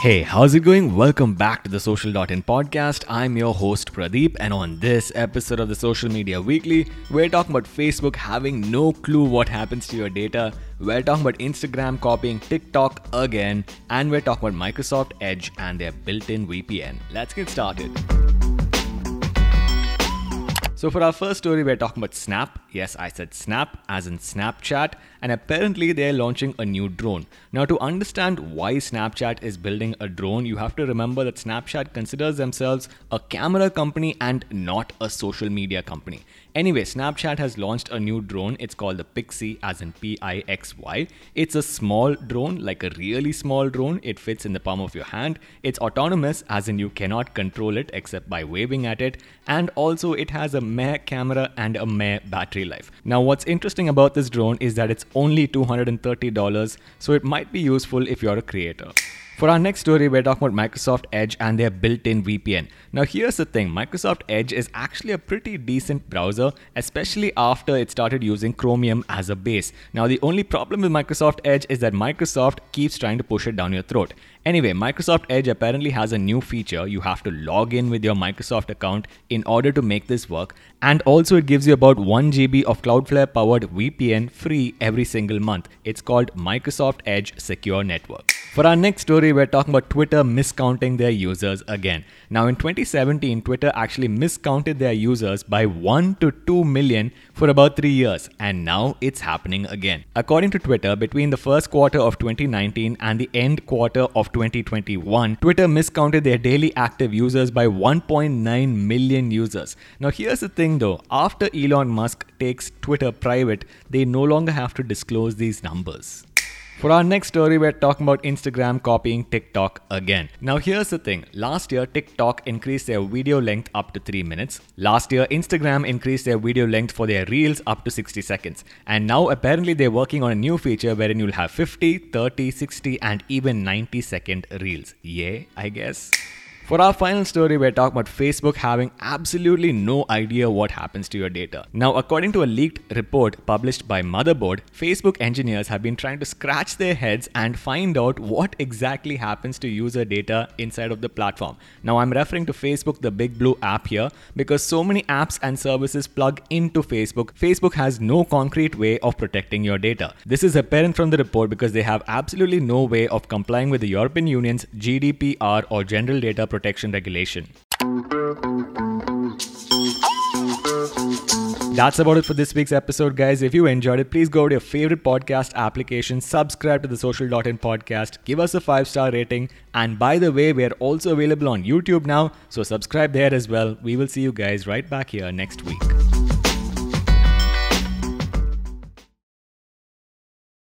Hey, how's it going? Welcome back to the Social.in podcast. I'm your host Pradeep, and on this episode of the Social Media Weekly, we're talking about Facebook having no clue what happens to your data. We're talking about Instagram copying TikTok again, and we're talking about Microsoft Edge and their built in VPN. Let's get started. So, for our first story, we're talking about Snap. Yes, I said Snap, as in Snapchat, and apparently they're launching a new drone. Now, to understand why Snapchat is building a drone, you have to remember that Snapchat considers themselves a camera company and not a social media company. Anyway, Snapchat has launched a new drone. It's called the Pixy, as in P I X Y. It's a small drone, like a really small drone. It fits in the palm of your hand. It's autonomous, as in you cannot control it except by waving at it. And also, it has a meh camera and a meh battery life. Now, what's interesting about this drone is that it's only $230, so it might be useful if you're a creator. For our next story, we're talking about Microsoft Edge and their built in VPN. Now, here's the thing Microsoft Edge is actually a pretty decent browser, especially after it started using Chromium as a base. Now, the only problem with Microsoft Edge is that Microsoft keeps trying to push it down your throat. Anyway, Microsoft Edge apparently has a new feature. You have to log in with your Microsoft account in order to make this work. And also, it gives you about 1 GB of Cloudflare powered VPN free every single month. It's called Microsoft Edge Secure Network. For our next story, we're talking about Twitter miscounting their users again. Now, in 2017, Twitter actually miscounted their users by 1 to 2 million for about 3 years, and now it's happening again. According to Twitter, between the first quarter of 2019 and the end quarter of 2021, Twitter miscounted their daily active users by 1.9 million users. Now, here's the thing though after Elon Musk takes Twitter private, they no longer have to disclose these numbers. For our next story, we're talking about Instagram copying TikTok again. Now, here's the thing last year, TikTok increased their video length up to 3 minutes. Last year, Instagram increased their video length for their reels up to 60 seconds. And now, apparently, they're working on a new feature wherein you'll have 50, 30, 60, and even 90 second reels. Yay, I guess. For our final story, we're talking about Facebook having absolutely no idea what happens to your data. Now, according to a leaked report published by Motherboard, Facebook engineers have been trying to scratch their heads and find out what exactly happens to user data inside of the platform. Now, I'm referring to Facebook, the Big Blue app here, because so many apps and services plug into Facebook, Facebook has no concrete way of protecting your data. This is apparent from the report because they have absolutely no way of complying with the European Union's GDPR or General Data Protection protection regulation. That's about it for this week's episode, guys. If you enjoyed it, please go to your favorite podcast application, subscribe to the Social.in podcast, give us a five star rating, and by the way, we're also available on YouTube now, so subscribe there as well. We will see you guys right back here next week.